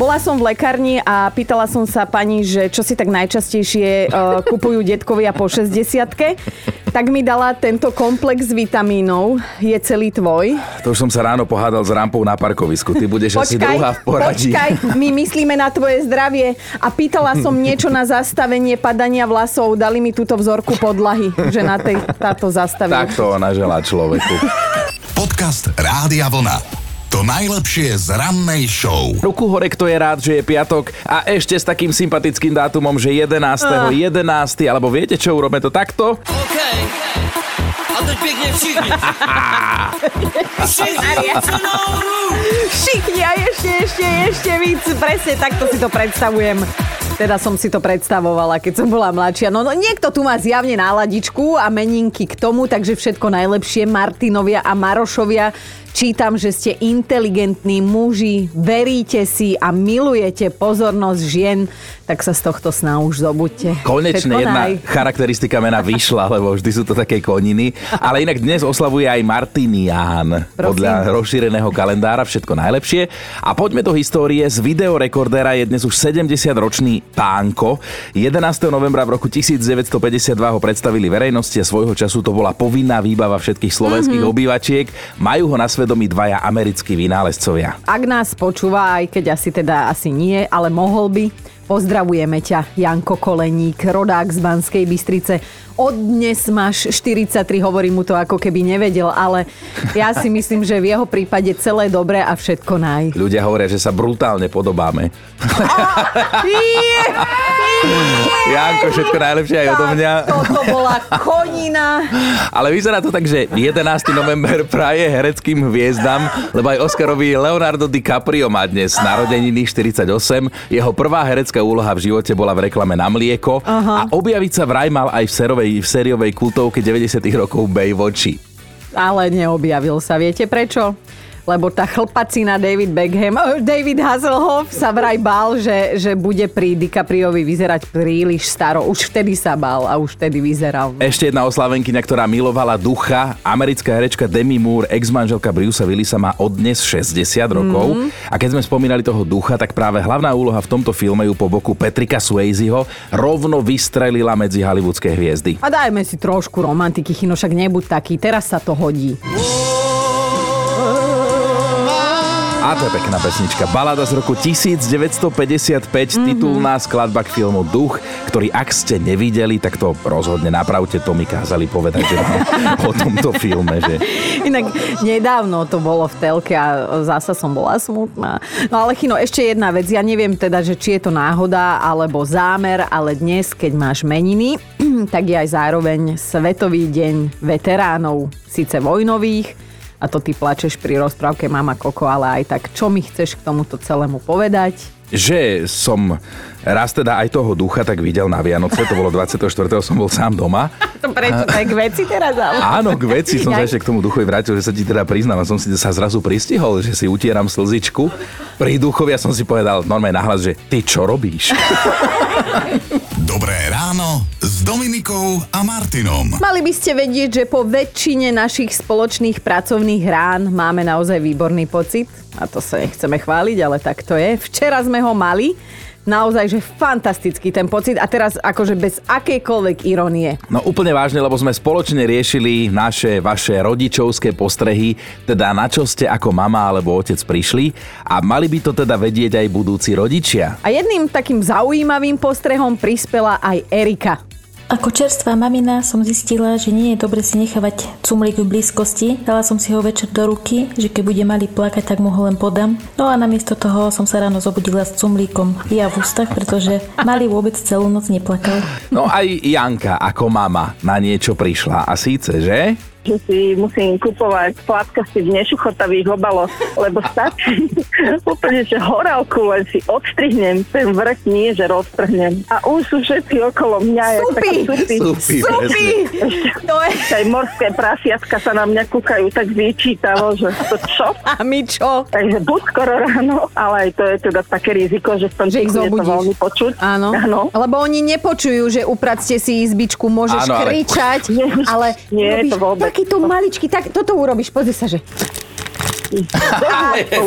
Bola som v lekárni a pýtala som sa pani, že čo si tak najčastejšie uh, kupujú detkovia po 60 tak mi dala tento komplex vitamínov. Je celý tvoj. To už som sa ráno pohádal s rampou na parkovisku. Ty budeš počkaj, asi druhá v poradí. Počkaj, my myslíme na tvoje zdravie. A pýtala som niečo na zastavenie padania vlasov. Dali mi túto vzorku podlahy, že na tej, táto zastavenie. Tak to ona želá človeku. Podcast Rádia Vlna. To najlepšie z rannej show. Ruku hore, kto je rád, že je piatok a ešte s takým sympatickým dátumom, že 11. Uh. 11. alebo viete čo, urobme to takto? OK. A teď pekne všichni. všichni a ešte, ešte, ešte víc. Presne takto si to predstavujem. Teda som si to predstavovala, keď som bola mladšia. No, no niekto tu má zjavne náladičku a meninky k tomu, takže všetko najlepšie Martinovia a Marošovia Čítam, že ste inteligentní muži, veríte si a milujete pozornosť žien, tak sa z tohto sna už zobuďte. Konečne jedna charakteristika mena vyšla, lebo vždy sú to také koniny. Ale inak dnes oslavuje aj Martinián. Podľa rozšíreného kalendára všetko najlepšie. A poďme do histórie. Z videorekordéra je dnes už 70-ročný Pánko. 11. novembra v roku 1952 ho predstavili verejnosti a svojho času to bola povinná výbava všetkých slovenských mm-hmm. obývačiek. Majú ho na svedomí dvaja americkí vynálezcovia. Ak nás počúva, aj keď asi teda asi nie, ale mohol by, Pozdravujeme ťa, Janko Koleník, rodák z Banskej Bystrice. Od dnes máš 43, hovorí mu to ako keby nevedel, ale ja si myslím, že v jeho prípade celé dobré a všetko naj. Ľudia hovoria, že sa brutálne podobáme. Janko, všetko najlepšie aj odo mňa. Toto bola konina. Ale vyzerá to tak, že 11. november praje hereckým hviezdam, lebo aj Oscarovi Leonardo DiCaprio má dnes narodeniny 48. Jeho prvá herecká úloha v živote bola v reklame na mlieko Aha. a objaviť sa vraj mal aj v, serovej, v sériovej kultovke 90. rokov Baywatchi. Ale neobjavil sa. Viete prečo? Lebo tá chlpacina David Beckham, oh, David Hasselhoff sa vraj bál, že, že bude pri DiCapriovi vyzerať príliš staro. Už vtedy sa bál a už vtedy vyzeral. Ešte jedna oslavenkyňa, ktorá milovala ducha. Americká herečka Demi Moore, ex-manželka Brucea Willisa má od dnes 60 rokov. Mm-hmm. A keď sme spomínali toho ducha, tak práve hlavná úloha v tomto filme ju po boku Petrika Swayzeho rovno vystrelila medzi hollywoodske hviezdy. A dajme si trošku romantiky, Chino, však nebuď taký, teraz sa to hodí. A to je pekná pesnička. Balada z roku 1955, mm-hmm. titulná skladba k filmu Duch, ktorý ak ste nevideli, tak to rozhodne napravte, to mi kázali povedať, že o tomto filme. Že... Inak nedávno to bolo v telke a zasa som bola smutná. No ale Chino, ešte jedna vec. Ja neviem teda, že či je to náhoda alebo zámer, ale dnes, keď máš meniny, tak je aj zároveň Svetový deň veteránov, síce vojnových, a to ty plačeš pri rozprávke Mama Koko, ale aj tak, čo mi chceš k tomuto celému povedať? Že som raz teda aj toho ducha tak videl na Vianoce, to bolo 24. som bol sám doma. To prečo, tak k veci teraz? Ale... Áno, k veci som sa ešte k tomu duchovi vrátil, že sa ti teda priznám a som si sa zrazu pristihol, že si utieram slzičku. Pri duchovi ja som si povedal normálne nahlas, že ty čo robíš? Dobré ráno s Dominikou a Martinom. Mali by ste vedieť, že po väčšine našich spoločných pracovných rán máme naozaj výborný pocit. A to sa nechceme chváliť, ale tak to je. Včera sme ho mali naozaj, že fantastický ten pocit a teraz akože bez akejkoľvek ironie. No úplne vážne, lebo sme spoločne riešili naše, vaše rodičovské postrehy, teda na čo ste ako mama alebo otec prišli a mali by to teda vedieť aj budúci rodičia. A jedným takým zaujímavým postrehom prispela aj Erika. Ako čerstvá mamina som zistila, že nie je dobre si nechávať cumlík v blízkosti. Dala som si ho večer do ruky, že keď bude malý plakať, tak mu ho len podám. No a namiesto toho som sa ráno zobudila s cumlíkom ja v ústach, pretože malý vôbec celú noc neplakal. No aj Janka ako mama na niečo prišla a síce, že? Že si musím kupovať plátkasty v nešuchotavých obaloch, lebo stačí úplne, že horálku len si odstrihnem, ten vrch nie, že roztrhnem. A už sú všetci okolo mňa. Supy! Supy! Supy! je... Aj morské prasiatka sa na mňa kúkajú tak vyčítavo, že to čo? A my čo? Takže buď skoro ráno, ale aj to je teda také riziko, že v tom že ich je to veľmi počuť. Áno. Áno. Lebo oni nepočujú, že upracte si izbičku, môžeš Áno, ale... kričať, ale... Nie, robíš... to vôbec takýto maličký, tak toto urobíš, pozri sa, že...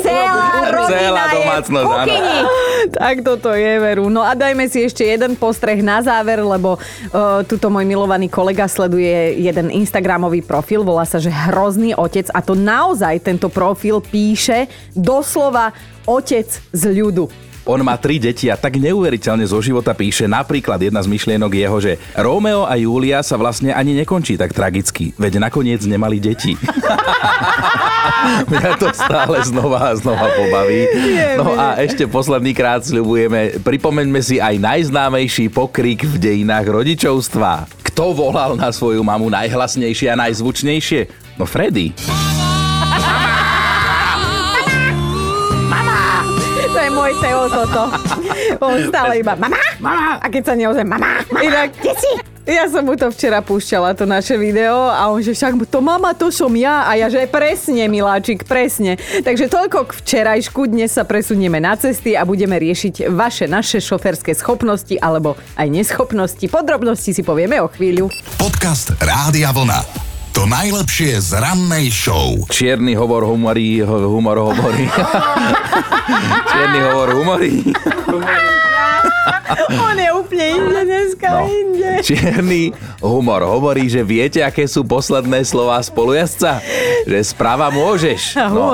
Celá rodina Celá je domácnosť, áno. kuchyni. Tak toto je veru. No a dajme si ešte jeden postreh na záver, lebo uh, tuto môj milovaný kolega sleduje jeden Instagramový profil, volá sa, že Hrozný otec a to naozaj tento profil píše doslova otec z ľudu. On má tri deti a tak neuveriteľne zo života píše. Napríklad jedna z myšlienok jeho, že Rómeo a Júlia sa vlastne ani nekončí tak tragicky, veď nakoniec nemali deti. Mňa to stále znova a znova pobaví. No a ešte posledný krát sľubujeme, pripomeňme si aj najznámejší pokrik v dejinách rodičovstva. Kto volal na svoju mamu najhlasnejšie a najzvučnejšie? No Freddy. Môj Teo toto. On stále iba mama, mama. A keď sa neozve mama, inak, kde si? Ja som mu to včera púšťala, to naše video a on že však to mama, to som ja a ja že presne, miláčik, presne. Takže toľko k včerajšku, dnes sa presunieme na cesty a budeme riešiť vaše, naše šoferské schopnosti alebo aj neschopnosti. Podrobnosti si povieme o chvíľu. Podcast Rádia Vlna. To najlepšie z rannej show. Čierny hovor humorí, humor hovorí. Čierny hovor humorí. On je úplne inde dneska, no. inde. Čierny humor hovorí, že viete, aké sú posledné slová spolujazca? Že správa môžeš. No.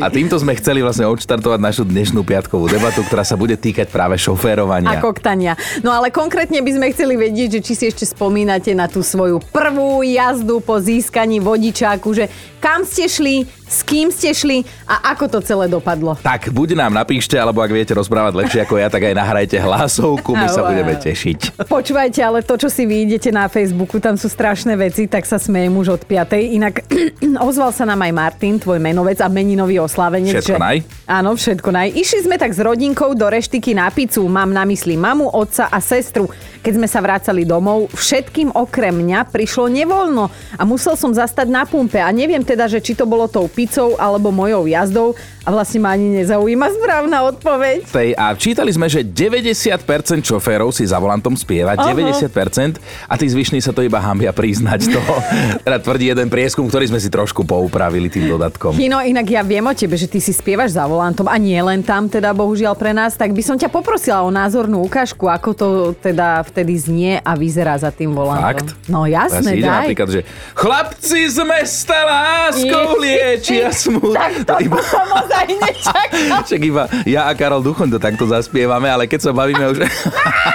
A týmto sme chceli vlastne odštartovať našu dnešnú piatkovú debatu, ktorá sa bude týkať práve šoférovania. A koktania. No ale konkrétne by sme chceli vedieť, že či si ešte spomínate na tú svoju prvú jazdu po získaní vodičáku, že kam ste šli, s kým ste šli a ako to celé dopadlo. Tak, buď nám napíšte, alebo ak viete rozprávať lepšie ako ja, tak aj nahrajte hlasovku, my sa budeme tešiť. Počúvajte, ale to, čo si vy idete na Facebooku, tam sú strašné veci, tak sa smejem už od 5. Inak ozval sa nám aj Martin, tvoj menovec a meninový oslávenec. Všetko naj? Áno, všetko naj. Išli sme tak s rodinkou do reštiky na pizzu. Mám na mysli mamu, otca a sestru. Keď sme sa vracali domov, všetkým okrem mňa prišlo nevoľno a musel som zastať na pumpe a neviem teda, že či to bolo tou pizzou alebo mojou jazdou a vlastne ma ani nezaujíma správna odpoveď. Tej, a čítali sme, že 90% šoférov si za volantom spieva, Aha. 90% a tí zvyšní sa to iba hambia priznať to. teda tvrdí jeden prieskum, ktorý sme si trošku poupravili tým dodatkom. Kino, inak ja viem o tebe, že ty si spievaš za volantom a nie len tam, teda bohužiaľ pre nás, tak by som ťa poprosila o názornú ukážku, ako to teda vtedy znie a vyzerá za tým volantom. Fakt? No Ja jasné, si ide daj. napríklad, že chlapci z mesta láskou liečia smut. Tak to iba, som ozaj nečakal. však iba ja a Karol Duchoň to takto zaspievame, ale keď sa bavíme už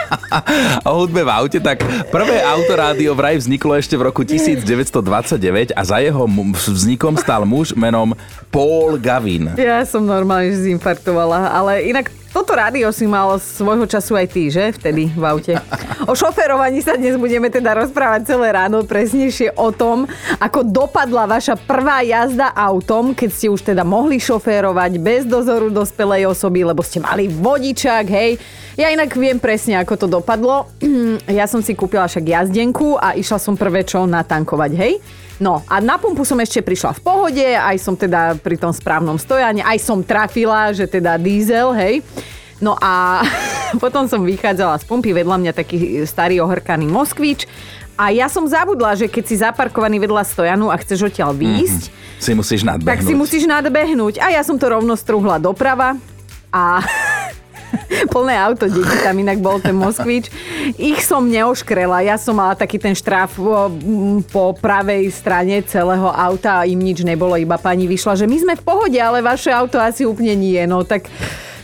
o hudbe v aute, tak prvé autorádio vraj vzniklo ešte v roku 1929 a za jeho vznikom stal muž menom Paul Gavin. Ja som normálne zinfarktovala, ale inak toto rádio si mal svojho času aj ty, že? Vtedy v aute. O šoferovaní sa dnes budeme teda rozprávať celé ráno, presnejšie o tom, ako dopadla vaša prvá jazda autom, keď ste už teda mohli šoférovať bez dozoru dospelej osoby, lebo ste mali vodičák, hej. Ja inak viem presne, ako to dopadlo. Ja som si kúpila však jazdenku a išla som prvé čo natankovať, hej. No a na pumpu som ešte prišla v pohode, aj som teda pri tom správnom stojane, aj som trafila, že teda diesel, hej. No a potom som vychádzala z pumpy, vedľa mňa taký starý ohrkaný Moskvič a ja som zabudla, že keď si zaparkovaný vedľa stojanu a chceš odtiaľ výjsť, Si musíš nadbehnúť. tak si musíš nadbehnúť. A ja som to rovno strúhla doprava a plné auto, deti tam inak bol ten Moskvič. Ich som neoškrela, ja som mala taký ten štraf po pravej strane celého auta a im nič nebolo, iba pani vyšla, že my sme v pohode, ale vaše auto asi úplne nie. No tak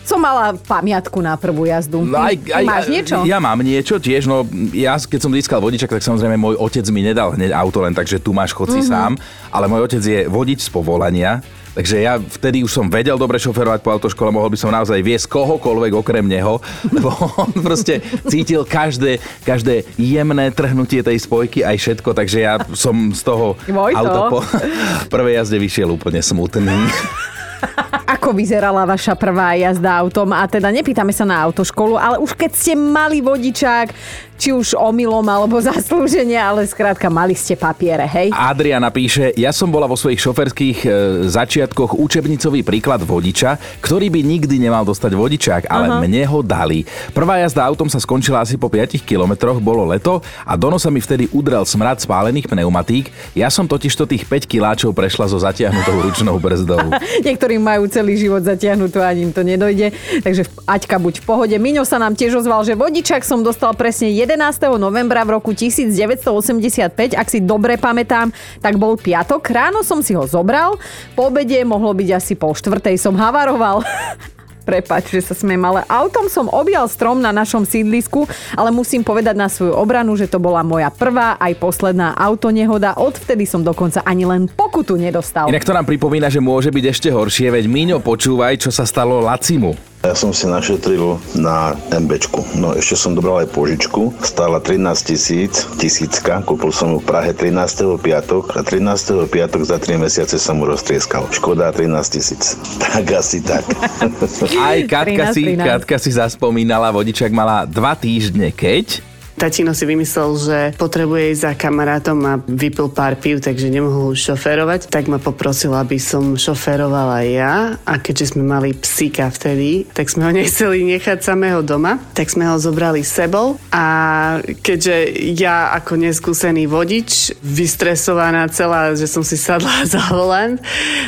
som mala pamiatku na prvú jazdu. No aj, aj, máš niečo? Ja mám niečo tiež, no ja keď som získal vodičak, tak samozrejme môj otec mi nedal hneď auto len tak, že tu máš chod si Mhm. sám, ale môj otec je vodič z povolania, takže ja vtedy už som vedel dobre šoferovať po autoškole, mohol by som naozaj viesť kohokoľvek okrem neho, lebo on proste cítil každé, každé jemné trhnutie tej spojky aj všetko, takže ja som z toho Vojto. auta po prvej jazde vyšiel úplne smutný. Ako vyzerala vaša prvá jazda autom? A teda nepýtame sa na autoškolu, ale už keď ste mali vodičák, či už omylom alebo zaslúženie, ale skrátka mali ste papiere, hej? Adriana píše, ja som bola vo svojich šoferských e, začiatkoch učebnicový príklad vodiča, ktorý by nikdy nemal dostať vodičák, ale uh-huh. mne ho dali. Prvá jazda autom sa skončila asi po 5 kilometroch, bolo leto a do nosa mi vtedy udrel smrad spálených pneumatík. Ja som totižto tých 5 kiláčov prešla so zatiahnutou ručnou brzdou. Niektorí majú celý život zatiahnutú a im to nedojde. Takže Aťka buď v pohode. Miňo sa nám tiež ozval, že vodičák som dostal presne 11. novembra v roku 1985. Ak si dobre pamätám, tak bol piatok. Ráno som si ho zobral. Po obede mohlo byť asi po štvrtej som havaroval. Prepač, že sa smiem, ale autom som objal strom na našom sídlisku, ale musím povedať na svoju obranu, že to bola moja prvá aj posledná autonehoda. Odvtedy som dokonca ani len pokutu nedostal. Inak to nám pripomína, že môže byť ešte horšie, veď Míňo, počúvaj, čo sa stalo Lacimu. Ja som si našetril na MBčku. No ešte som dobral aj požičku. Stála 13 tisíc, tisícka. Kúpil som ju v Prahe 13. piatok a 13. piatok za 3 mesiace som mu roztrieskal. Škoda 13 tisíc. Tak asi tak. Aj Katka 13, si, 13. Katka si zaspomínala, vodičak mala 2 týždne, keď Tatino si vymyslel, že potrebuje ísť za kamarátom a vypil pár pív, takže nemohol už šoférovať. Tak ma poprosil, aby som šoférovala ja a keďže sme mali psíka vtedy, tak sme ho nechceli nechať samého doma, tak sme ho zobrali sebou a keďže ja ako neskúsený vodič, vystresovaná celá, že som si sadla za volant,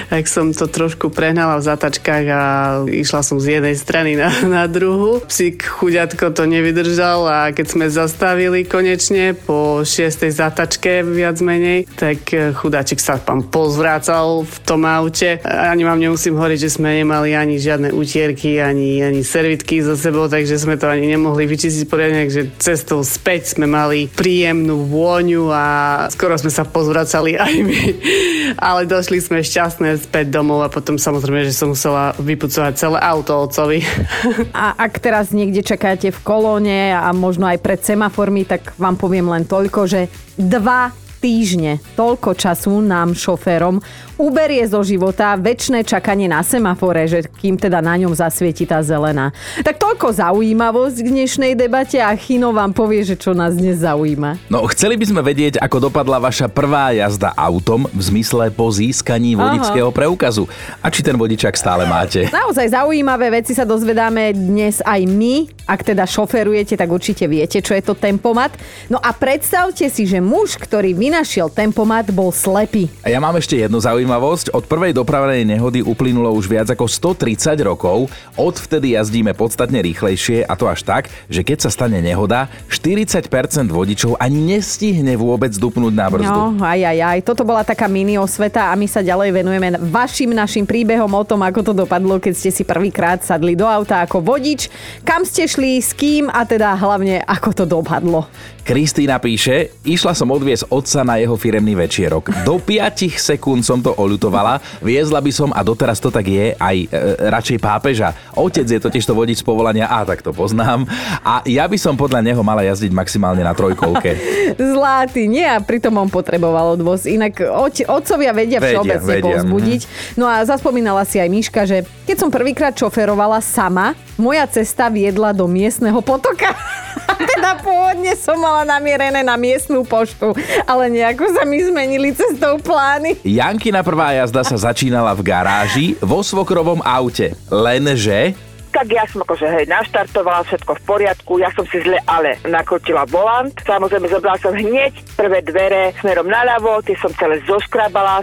tak som to trošku prehnala v zatačkách a išla som z jednej strany na, na druhu. Psík chuďatko to nevydržal a keď sme zase zastavili konečne po šiestej zatačke viac menej, tak eh, chudáčik sa tam pozvrácal v tom aute. Ani vám nemusím hovoriť, že sme nemali ani žiadne utierky, ani, ani servitky za sebou, takže sme to ani nemohli vyčistiť poriadne, že cestou späť sme mali príjemnú vôňu a skoro sme sa pozvracali aj my. Ale došli sme šťastné späť domov a potom samozrejme, že som musela vypucovať celé auto otcovi. A ak teraz niekde čakáte v kolóne a možno aj pred sema formy, tak vám poviem len toľko, že dva týždne toľko času nám šoférom uberie zo života väčšie čakanie na semafore, že kým teda na ňom zasvieti tá zelená. Tak toľko zaujímavosť k dnešnej debate a Chino vám povie, že čo nás dnes zaujíma. No, chceli by sme vedieť, ako dopadla vaša prvá jazda autom v zmysle po získaní vodického preukazu. A či ten vodičak stále máte. Naozaj zaujímavé veci sa dozvedáme dnes aj my. Ak teda šoferujete, tak určite viete, čo je to tempomat. No a predstavte si, že muž, ktorý vynašiel tempomat, bol slepý. A ja mám ešte jednu zaujímavosť, od prvej dopravnej nehody uplynulo už viac ako 130 rokov, odvtedy jazdíme podstatne rýchlejšie a to až tak, že keď sa stane nehoda, 40% vodičov ani nestihne vôbec dupnúť na brzdu. No, aj, aj, aj. Toto bola taká mini osveta a my sa ďalej venujeme vašim našim príbehom o tom, ako to dopadlo, keď ste si prvýkrát sadli do auta ako vodič, kam ste šli, s kým a teda hlavne ako to dopadlo. Kristýna píše, išla som odviesť otca na jeho firemný večierok. Do 5 sekúnd som to oľutovala, viezla by som a doteraz to tak je aj e, radšej pápeža. Otec je totiž to vodič z povolania, a tak to poznám. A ja by som podľa neho mala jazdiť maximálne na trojkolke. Zlatý, nie a pritom on potreboval odvoz. Inak oť, otcovia vedia, vedia všeobecne vedia, povzbudiť. Mm. No a zaspomínala si aj Miška, že keď som prvýkrát šoferovala sama, moja cesta viedla do miestneho potoka. teda pôvodne som mala namierené na miestnú poštu, ale nejako sa mi zmenili cestou plány. Jankina prvá jazda sa začínala v garáži vo svokrovom aute. Lenže tak ja som akože hej, naštartovala všetko v poriadku, ja som si zle ale nakrutila volant, samozrejme zobrala som hneď prvé dvere smerom naľavo, tie som celé zoškrabala,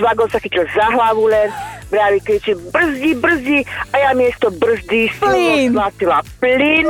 švagol sa chytil za hlavu len, vraví kričí brzdi, brzdi a ja miesto brzdy plyn. som plyn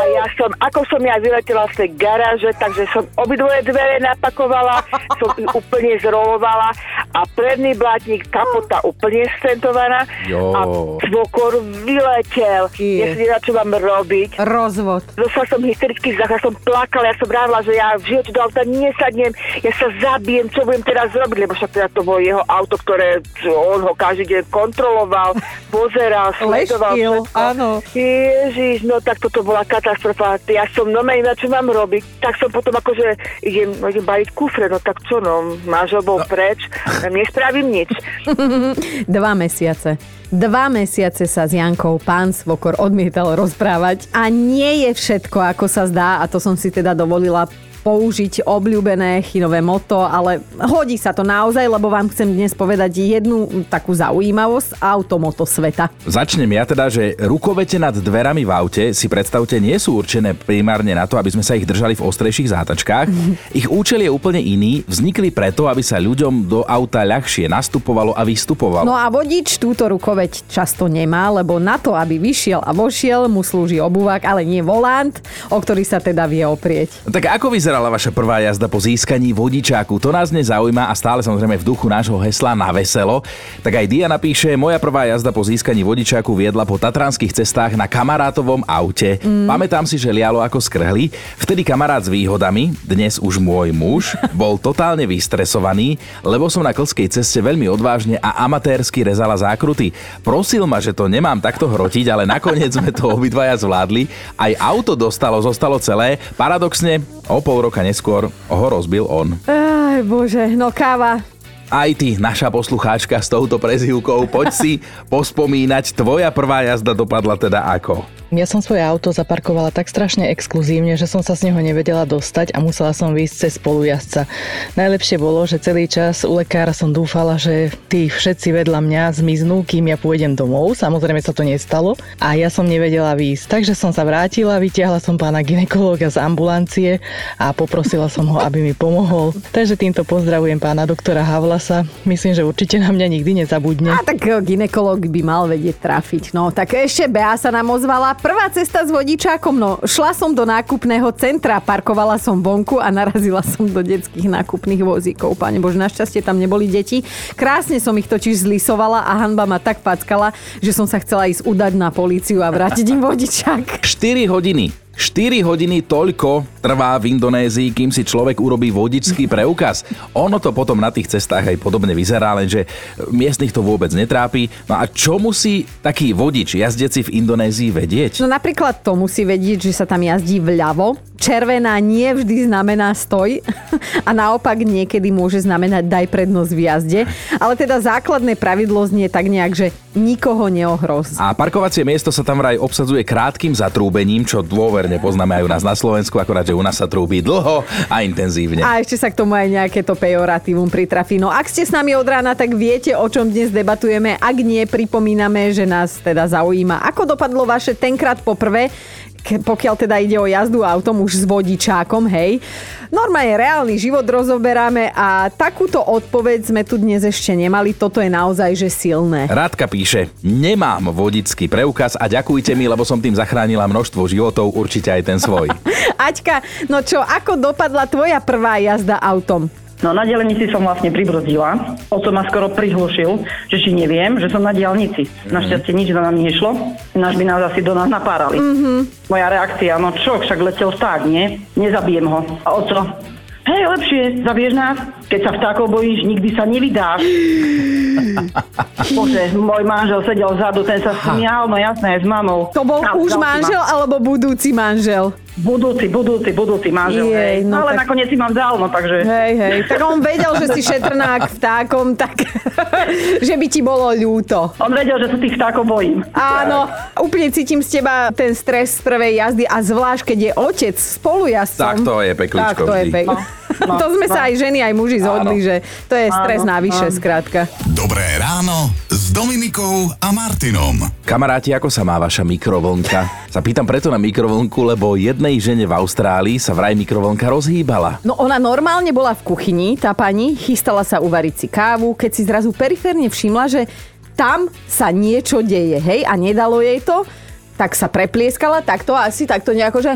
a ja som, ako som ja vyletela z tej garáže, takže som obidvoje dvere napakovala, som úplne zrolovala a predný blátnik kapota úplne stentovaná jo. a svokor vyletel. Je. Ja si neviem, čo mám robiť. Rozvod. Dostala som hysterický zach, ja som plakala, ja som vravila, že ja v živote do auta nesadnem, ja sa zabijem, čo budem teraz robiť, lebo však teda to bolo jeho auto, ktoré on ho každý deň kontroloval, pozeral, sledoval Leštil, áno. Ježiš, no tak toto bola katastrofa ja som nome iná, čo mám robiť. Tak som potom akože idem, no, idem baliť kufre, no tak čo no, manžel bol no. preč, nespravím nič. Dva mesiace. Dva mesiace sa s Jankou pán Svokor odmietal rozprávať a nie je všetko, ako sa zdá a to som si teda dovolila použiť obľúbené chinové moto, ale hodí sa to naozaj, lebo vám chcem dnes povedať jednu takú zaujímavosť automoto sveta. Začnem ja teda, že rukovete nad dverami v aute si predstavte nie sú určené primárne na to, aby sme sa ich držali v ostrejších zátačkách. Ich účel je úplne iný, vznikli preto, aby sa ľuďom do auta ľahšie nastupovalo a vystupovalo. No a vodič túto rukoveď často nemá, lebo na to, aby vyšiel a vošiel, mu slúži obuvák, ale nie volant, o ktorý sa teda vie oprieť. Tak ako vyzerá vyzerala vaša prvá jazda po získaní vodičáku? To nás nezaujíma a stále samozrejme v duchu nášho hesla na veselo. Tak aj Dia napíše, moja prvá jazda po získaní vodičáku viedla po tatranských cestách na kamarátovom aute. Mm. Pamätám si, že lialo ako skrhli. Vtedy kamarát s výhodami, dnes už môj muž, bol totálne vystresovaný, lebo som na klskej ceste veľmi odvážne a amatérsky rezala zákruty. Prosil ma, že to nemám takto hrotiť, ale nakoniec sme to obidvaja zvládli. Aj auto dostalo, zostalo celé. Paradoxne, o pol roka neskôr ho rozbil on. Aj bože, no káva. Aj ty, naša poslucháčka s touto prezivkou, poď si pospomínať, tvoja prvá jazda dopadla teda ako? Ja som svoje auto zaparkovala tak strašne exkluzívne, že som sa z neho nevedela dostať a musela som výjsť cez spolujazca. Najlepšie bolo, že celý čas u lekára som dúfala, že tí všetci vedľa mňa zmiznú, kým ja pôjdem domov. Samozrejme sa to nestalo a ja som nevedela výjsť. Takže som sa vrátila, vytiahla som pána ginekológa z ambulancie a poprosila som ho, aby mi pomohol. Takže týmto pozdravujem pána doktora Havlasa. Myslím, že určite na mňa nikdy nezabudne. A tak ginekológ by mal vedieť trafiť. No tak ešte Bea sa nám ozvala prvá cesta s vodičákom, no šla som do nákupného centra, parkovala som vonku a narazila som do detských nákupných vozíkov. Pane Bože, našťastie tam neboli deti. Krásne som ich totiž zlisovala a hanba ma tak packala, že som sa chcela ísť udať na políciu a vrátiť im vodičák. 4 hodiny 4 hodiny toľko trvá v Indonézii, kým si človek urobí vodičský preukaz. Ono to potom na tých cestách aj podobne vyzerá, lenže miestnych to vôbec netrápi. No a čo musí taký vodič, jazdeci v Indonézii vedieť? No napríklad to musí vedieť, že sa tam jazdí vľavo, červená nie vždy znamená stoj a naopak niekedy môže znamenať daj prednosť v jazde. Ale teda základné pravidlo znie tak nejak, že nikoho neohroz. A parkovacie miesto sa tam vraj obsadzuje krátkým zatrúbením, čo dôverne poznáme aj u nás na Slovensku, akorát, že u nás sa trúbi dlho a intenzívne. A ešte sa k tomu aj nejaké to pejoratívum pritrafí. No ak ste s nami od rána, tak viete, o čom dnes debatujeme. Ak nie, pripomíname, že nás teda zaujíma, ako dopadlo vaše tenkrát poprvé pokiaľ teda ide o jazdu autom už s vodičákom, hej. Normálne reálny život rozoberáme a takúto odpoveď sme tu dnes ešte nemali. Toto je naozaj že silné. Rádka píše, nemám vodický preukaz a ďakujte mi, lebo som tým zachránila množstvo životov, určite aj ten svoj. Aťka, no čo, ako dopadla tvoja prvá jazda autom? No na dielnici som vlastne pribrzdila. Oco ma skoro prihlušil, že či neviem, že som na dielnici. Mm-hmm. Našťastie nič za nami nešlo. Náš by nás asi do nás napárali. Mm-hmm. Moja reakcia, no čo, však letel vták, nie? Nezabijem ho. A oco, hej, lepšie, zabieš nás? Keď sa vtákov bojíš, nikdy sa nevydáš. Bože, môj manžel sedel vzadu, ten sa smial, no jasné, s mamou. To bol už manžel ma. alebo budúci manžel? Budúci, budúci, budúci manžel. Jej, no ale tak... nakoniec si mám dal, no takže... Hej, hej, tak on vedel, že si šetrnák vtákom, tak že by ti bolo ľúto. On vedel, že sa tých vtákov bojím. Áno, úplne cítim z teba ten stres z prvej jazdy a zvlášť, keď je otec spolujazdcom. Tak to je pekličko Tak to je pek... no, to sme no. sa aj ženy, aj muži zhodli, že to je stres áno, navyše, áno. skrátka. Dobré ráno s Dominikou a Martinom. Kamaráti, ako sa má vaša mikrovlnka? Sa pýtam preto na mikrovlnku, lebo jednej žene v Austrálii sa vraj mikrovlnka rozhýbala. No ona normálne bola v kuchyni, tá pani, chystala sa uvariť si kávu, keď si zrazu periférne všimla, že tam sa niečo deje, hej, a nedalo jej to, tak sa preplieskala takto asi takto nejako, že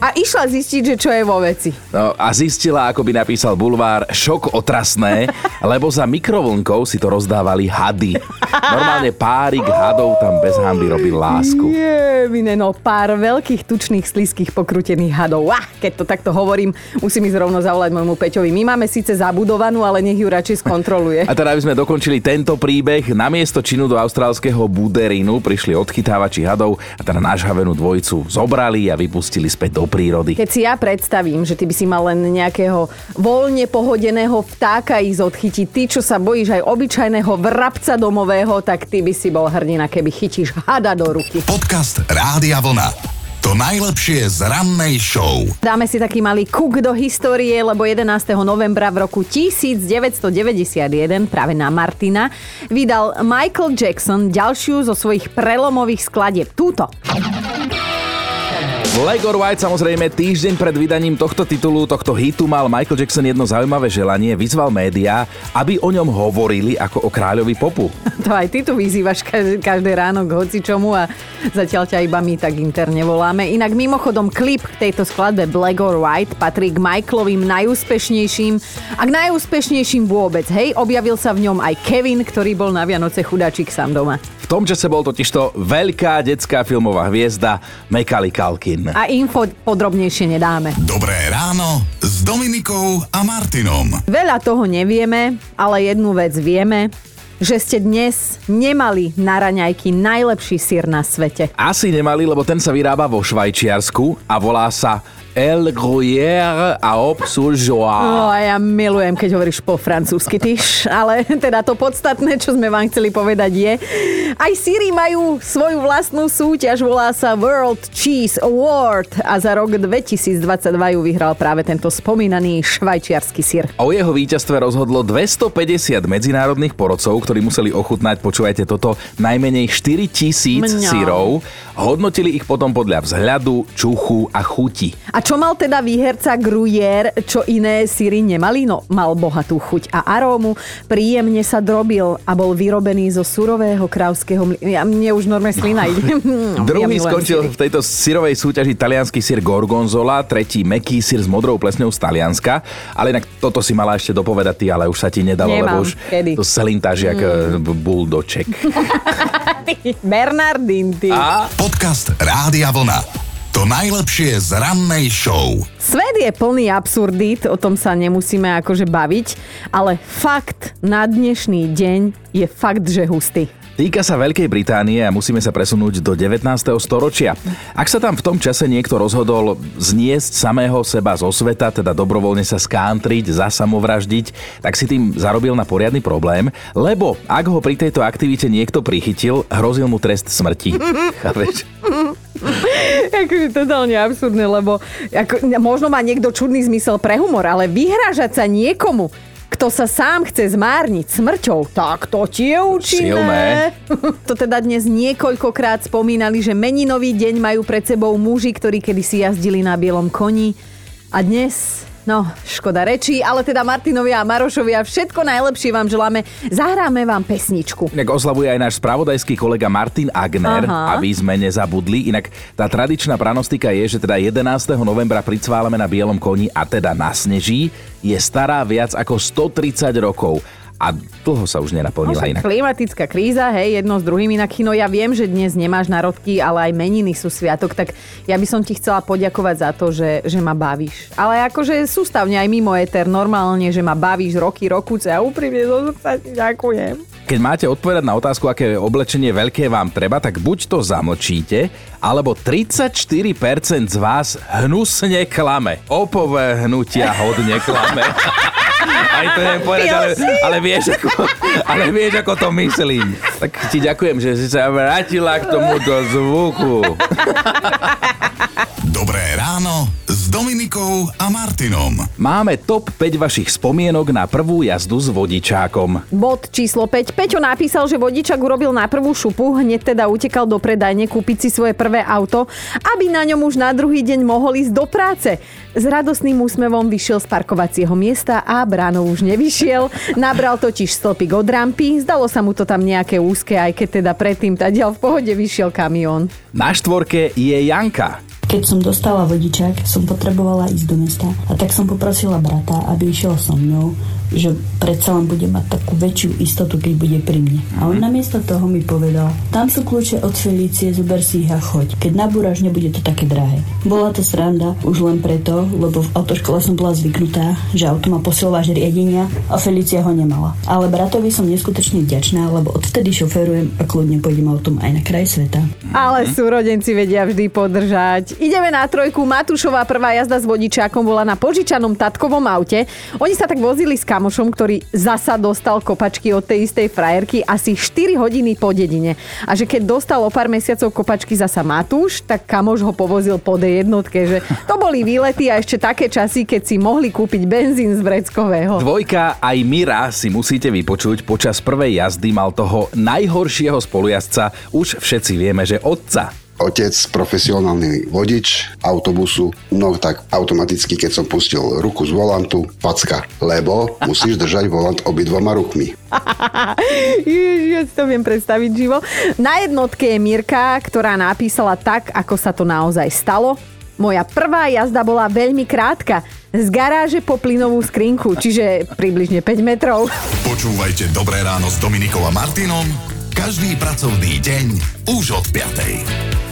A išla zistiť, že čo je vo veci. No a zistila, ako by napísal bulvár, šok otrasné, lebo za mikrovlnkou si to rozdávali hady. Normálne párik hadov tam bez hamby robil lásku. Je, mine, no pár veľkých, tučných, slízkych, pokrutených hadov. Ah, keď to takto hovorím, musím ísť rovno zavolať môjmu Peťovi. My máme síce zabudovanú, ale nech ju radšej skontroluje. A teda, aby sme dokončili tento príbeh, na miesto činu do austrálskeho Buderinu prišli odchytávači hadov a teda nášhavenú dvojicu zobrali a vypustili späť do prírody. Keď si ja predstavím, že ty by si mal len nejakého voľne pohodeného vtáka ísť odchytiť, ty, čo sa bojíš aj obyčajného vrabca domového, tak ty by si bol hrdina, keby chytíš hada do ruky. Podcast Rádia Vlna. To najlepšie z rannej show. Dáme si taký malý kuk do histórie, lebo 11. novembra v roku 1991 práve na Martina vydal Michael Jackson ďalšiu zo svojich prelomových skladieb. Túto. Black or White samozrejme týždeň pred vydaním tohto titulu, tohto hitu mal Michael Jackson jedno zaujímavé želanie, vyzval médiá, aby o ňom hovorili ako o kráľovi popu. To aj ty tu vyzývaš každé, každé ráno k hocičomu a zatiaľ ťa iba my tak interne voláme. Inak mimochodom klip k tejto skladbe Black or White patrí k Michaelovým najúspešnejším a k najúspešnejším vôbec. Hej, objavil sa v ňom aj Kevin, ktorý bol na Vianoce chudáčik sám doma. V tom čase bol totižto veľká detská filmová hviezda Macaulay Culkin. A info podrobnejšie nedáme. Dobré ráno s Dominikou a Martinom. Veľa toho nevieme, ale jednu vec vieme, že ste dnes nemali na raňajky najlepší sír na svete. Asi nemali, lebo ten sa vyrába vo Švajčiarsku a volá sa El Gruyère a Op sur Joie. No, ja milujem, keď hovoríš po francúzsky, tyš. Ale teda to podstatné, čo sme vám chceli povedať je, aj síry majú svoju vlastnú súťaž, volá sa World Cheese Award a za rok 2022 ju vyhral práve tento spomínaný švajčiarsky sír. O jeho víťazstve rozhodlo 250 medzinárodných porodcov, ktorí museli ochutnať, počúvajte toto, najmenej 4000 sírov. Hodnotili ich potom podľa vzhľadu, čuchu a chuti. A čo mal teda výherca Gruyère, čo iné síry nemali? No, mal bohatú chuť a arómu, príjemne sa drobil a bol vyrobený zo surového krávského mlína. Ja, mne už normálne slina ide. No, Druhý ja skončil síry. v tejto syrovej súťaži talianský sír Gorgonzola, tretí meký sír s modrou plesňou z Talianska. Ale inak toto si mala ešte dopovedať ty, ale už sa ti nedalo, Nemám. lebo už Kedy? to selintáš jak mm. buldoček. Bernardín, ty. A Podcast Rádia Vlna. To najlepšie z rannej show. Svet je plný absurdít, o tom sa nemusíme akože baviť, ale fakt na dnešný deň je fakt, že hustý. Týka sa Veľkej Británie a musíme sa presunúť do 19. storočia. Ak sa tam v tom čase niekto rozhodol zniesť samého seba zo sveta, teda dobrovoľne sa skántriť, zasamovraždiť, tak si tým zarobil na poriadny problém, lebo ak ho pri tejto aktivite niekto prichytil, hrozil mu trest smrti. Chápeš? akože totálne absurdné, lebo ako, možno má niekto čudný zmysel pre humor, ale vyhrážať sa niekomu, kto sa sám chce zmárniť smrťou, tak to ti je účinné. Silné. to teda dnes niekoľkokrát spomínali, že meninový deň majú pred sebou muži, ktorí kedysi jazdili na bielom koni. A dnes No, škoda rečí, ale teda Martinovia a Marošovia, všetko najlepšie vám želáme. Zahráme vám pesničku. Inak oslavuje aj náš spravodajský kolega Martin Agner, Aha. aby sme nezabudli. Inak tá tradičná pranostika je, že teda 11. novembra pricválame na bielom koni a teda nasneží. Je stará viac ako 130 rokov a dlho sa už nenaplnila No, inak. klimatická kríza, hej, jedno s druhým inak Chino. Ja viem, že dnes nemáš narodky, ale aj meniny sú sviatok, tak ja by som ti chcela poďakovať za to, že, že ma bavíš. Ale akože sústavne aj mimo éter, normálne, že ma bavíš roky, rokuce a úprimne zo srdca ti ďakujem. Keď máte odpovedať na otázku, aké oblečenie veľké vám treba, tak buď to zamlčíte, alebo 34% z vás hnusne klame. Opové hnutia hodne klame. Aj to neviem povedať, ale, ale, vieš, ako, ale vieš, ako to myslím. Tak ti ďakujem, že si sa vrátila k tomuto zvuku. Dobré ráno Dominikou a Martinom. Máme top 5 vašich spomienok na prvú jazdu s vodičákom. Bod číslo 5. Peťo napísal, že vodičak urobil na prvú šupu, hneď teda utekal do predajne kúpiť si svoje prvé auto, aby na ňom už na druhý deň mohol ísť do práce. S radosným úsmevom vyšiel z parkovacieho miesta a bránou už nevyšiel. Nabral totiž stĺpik od rampy, zdalo sa mu to tam nejaké úzke, aj keď teda predtým tadiaľ v pohode vyšiel kamión. Na štvorke je Janka. Keď som dostala vodičák, som potrebovala ísť do mesta a tak som poprosila brata, aby išiel so mnou, že predsa len bude mať takú väčšiu istotu, keď bude pri mne. A on namiesto toho mi povedal, tam sú kľúče od Felície, zober si ich a choď. Keď nabúraš, nebude to také drahé. Bola to sranda už len preto, lebo v autoškole som bola zvyknutá, že auto má posilovač riadenia a Felícia ho nemala. Ale bratovi som neskutočne vďačná, lebo odvtedy šoferujem a kľudne pôjdem autom aj na kraj sveta. Ale súrodenci vedia vždy podržať. Ideme na trojku. Matúšová prvá jazda s vodičákom bola na požičanom tatkovom aute. Oni sa tak vozili s kamošom, ktorý zasa dostal kopačky od tej istej frajerky asi 4 hodiny po dedine. A že keď dostal o pár mesiacov kopačky zasa Matúš, tak kamoš ho povozil po D1, že to boli výlety a ešte také časy, keď si mohli kúpiť benzín z vreckového. Dvojka aj Mira si musíte vypočuť. Počas prvej jazdy mal toho najhoršieho spolujazca. Už všetci vieme, že otca otec, profesionálny vodič autobusu, no tak automaticky, keď som pustil ruku z volantu, facka, lebo musíš držať volant obidvoma rukmi. Ježiš, ja si to viem predstaviť živo. Na jednotke je Mirka, ktorá napísala tak, ako sa to naozaj stalo. Moja prvá jazda bola veľmi krátka. Z garáže po plynovú skrinku, čiže približne 5 metrov. Počúvajte Dobré ráno s Dominikom a Martinom každý pracovný deň už od 5.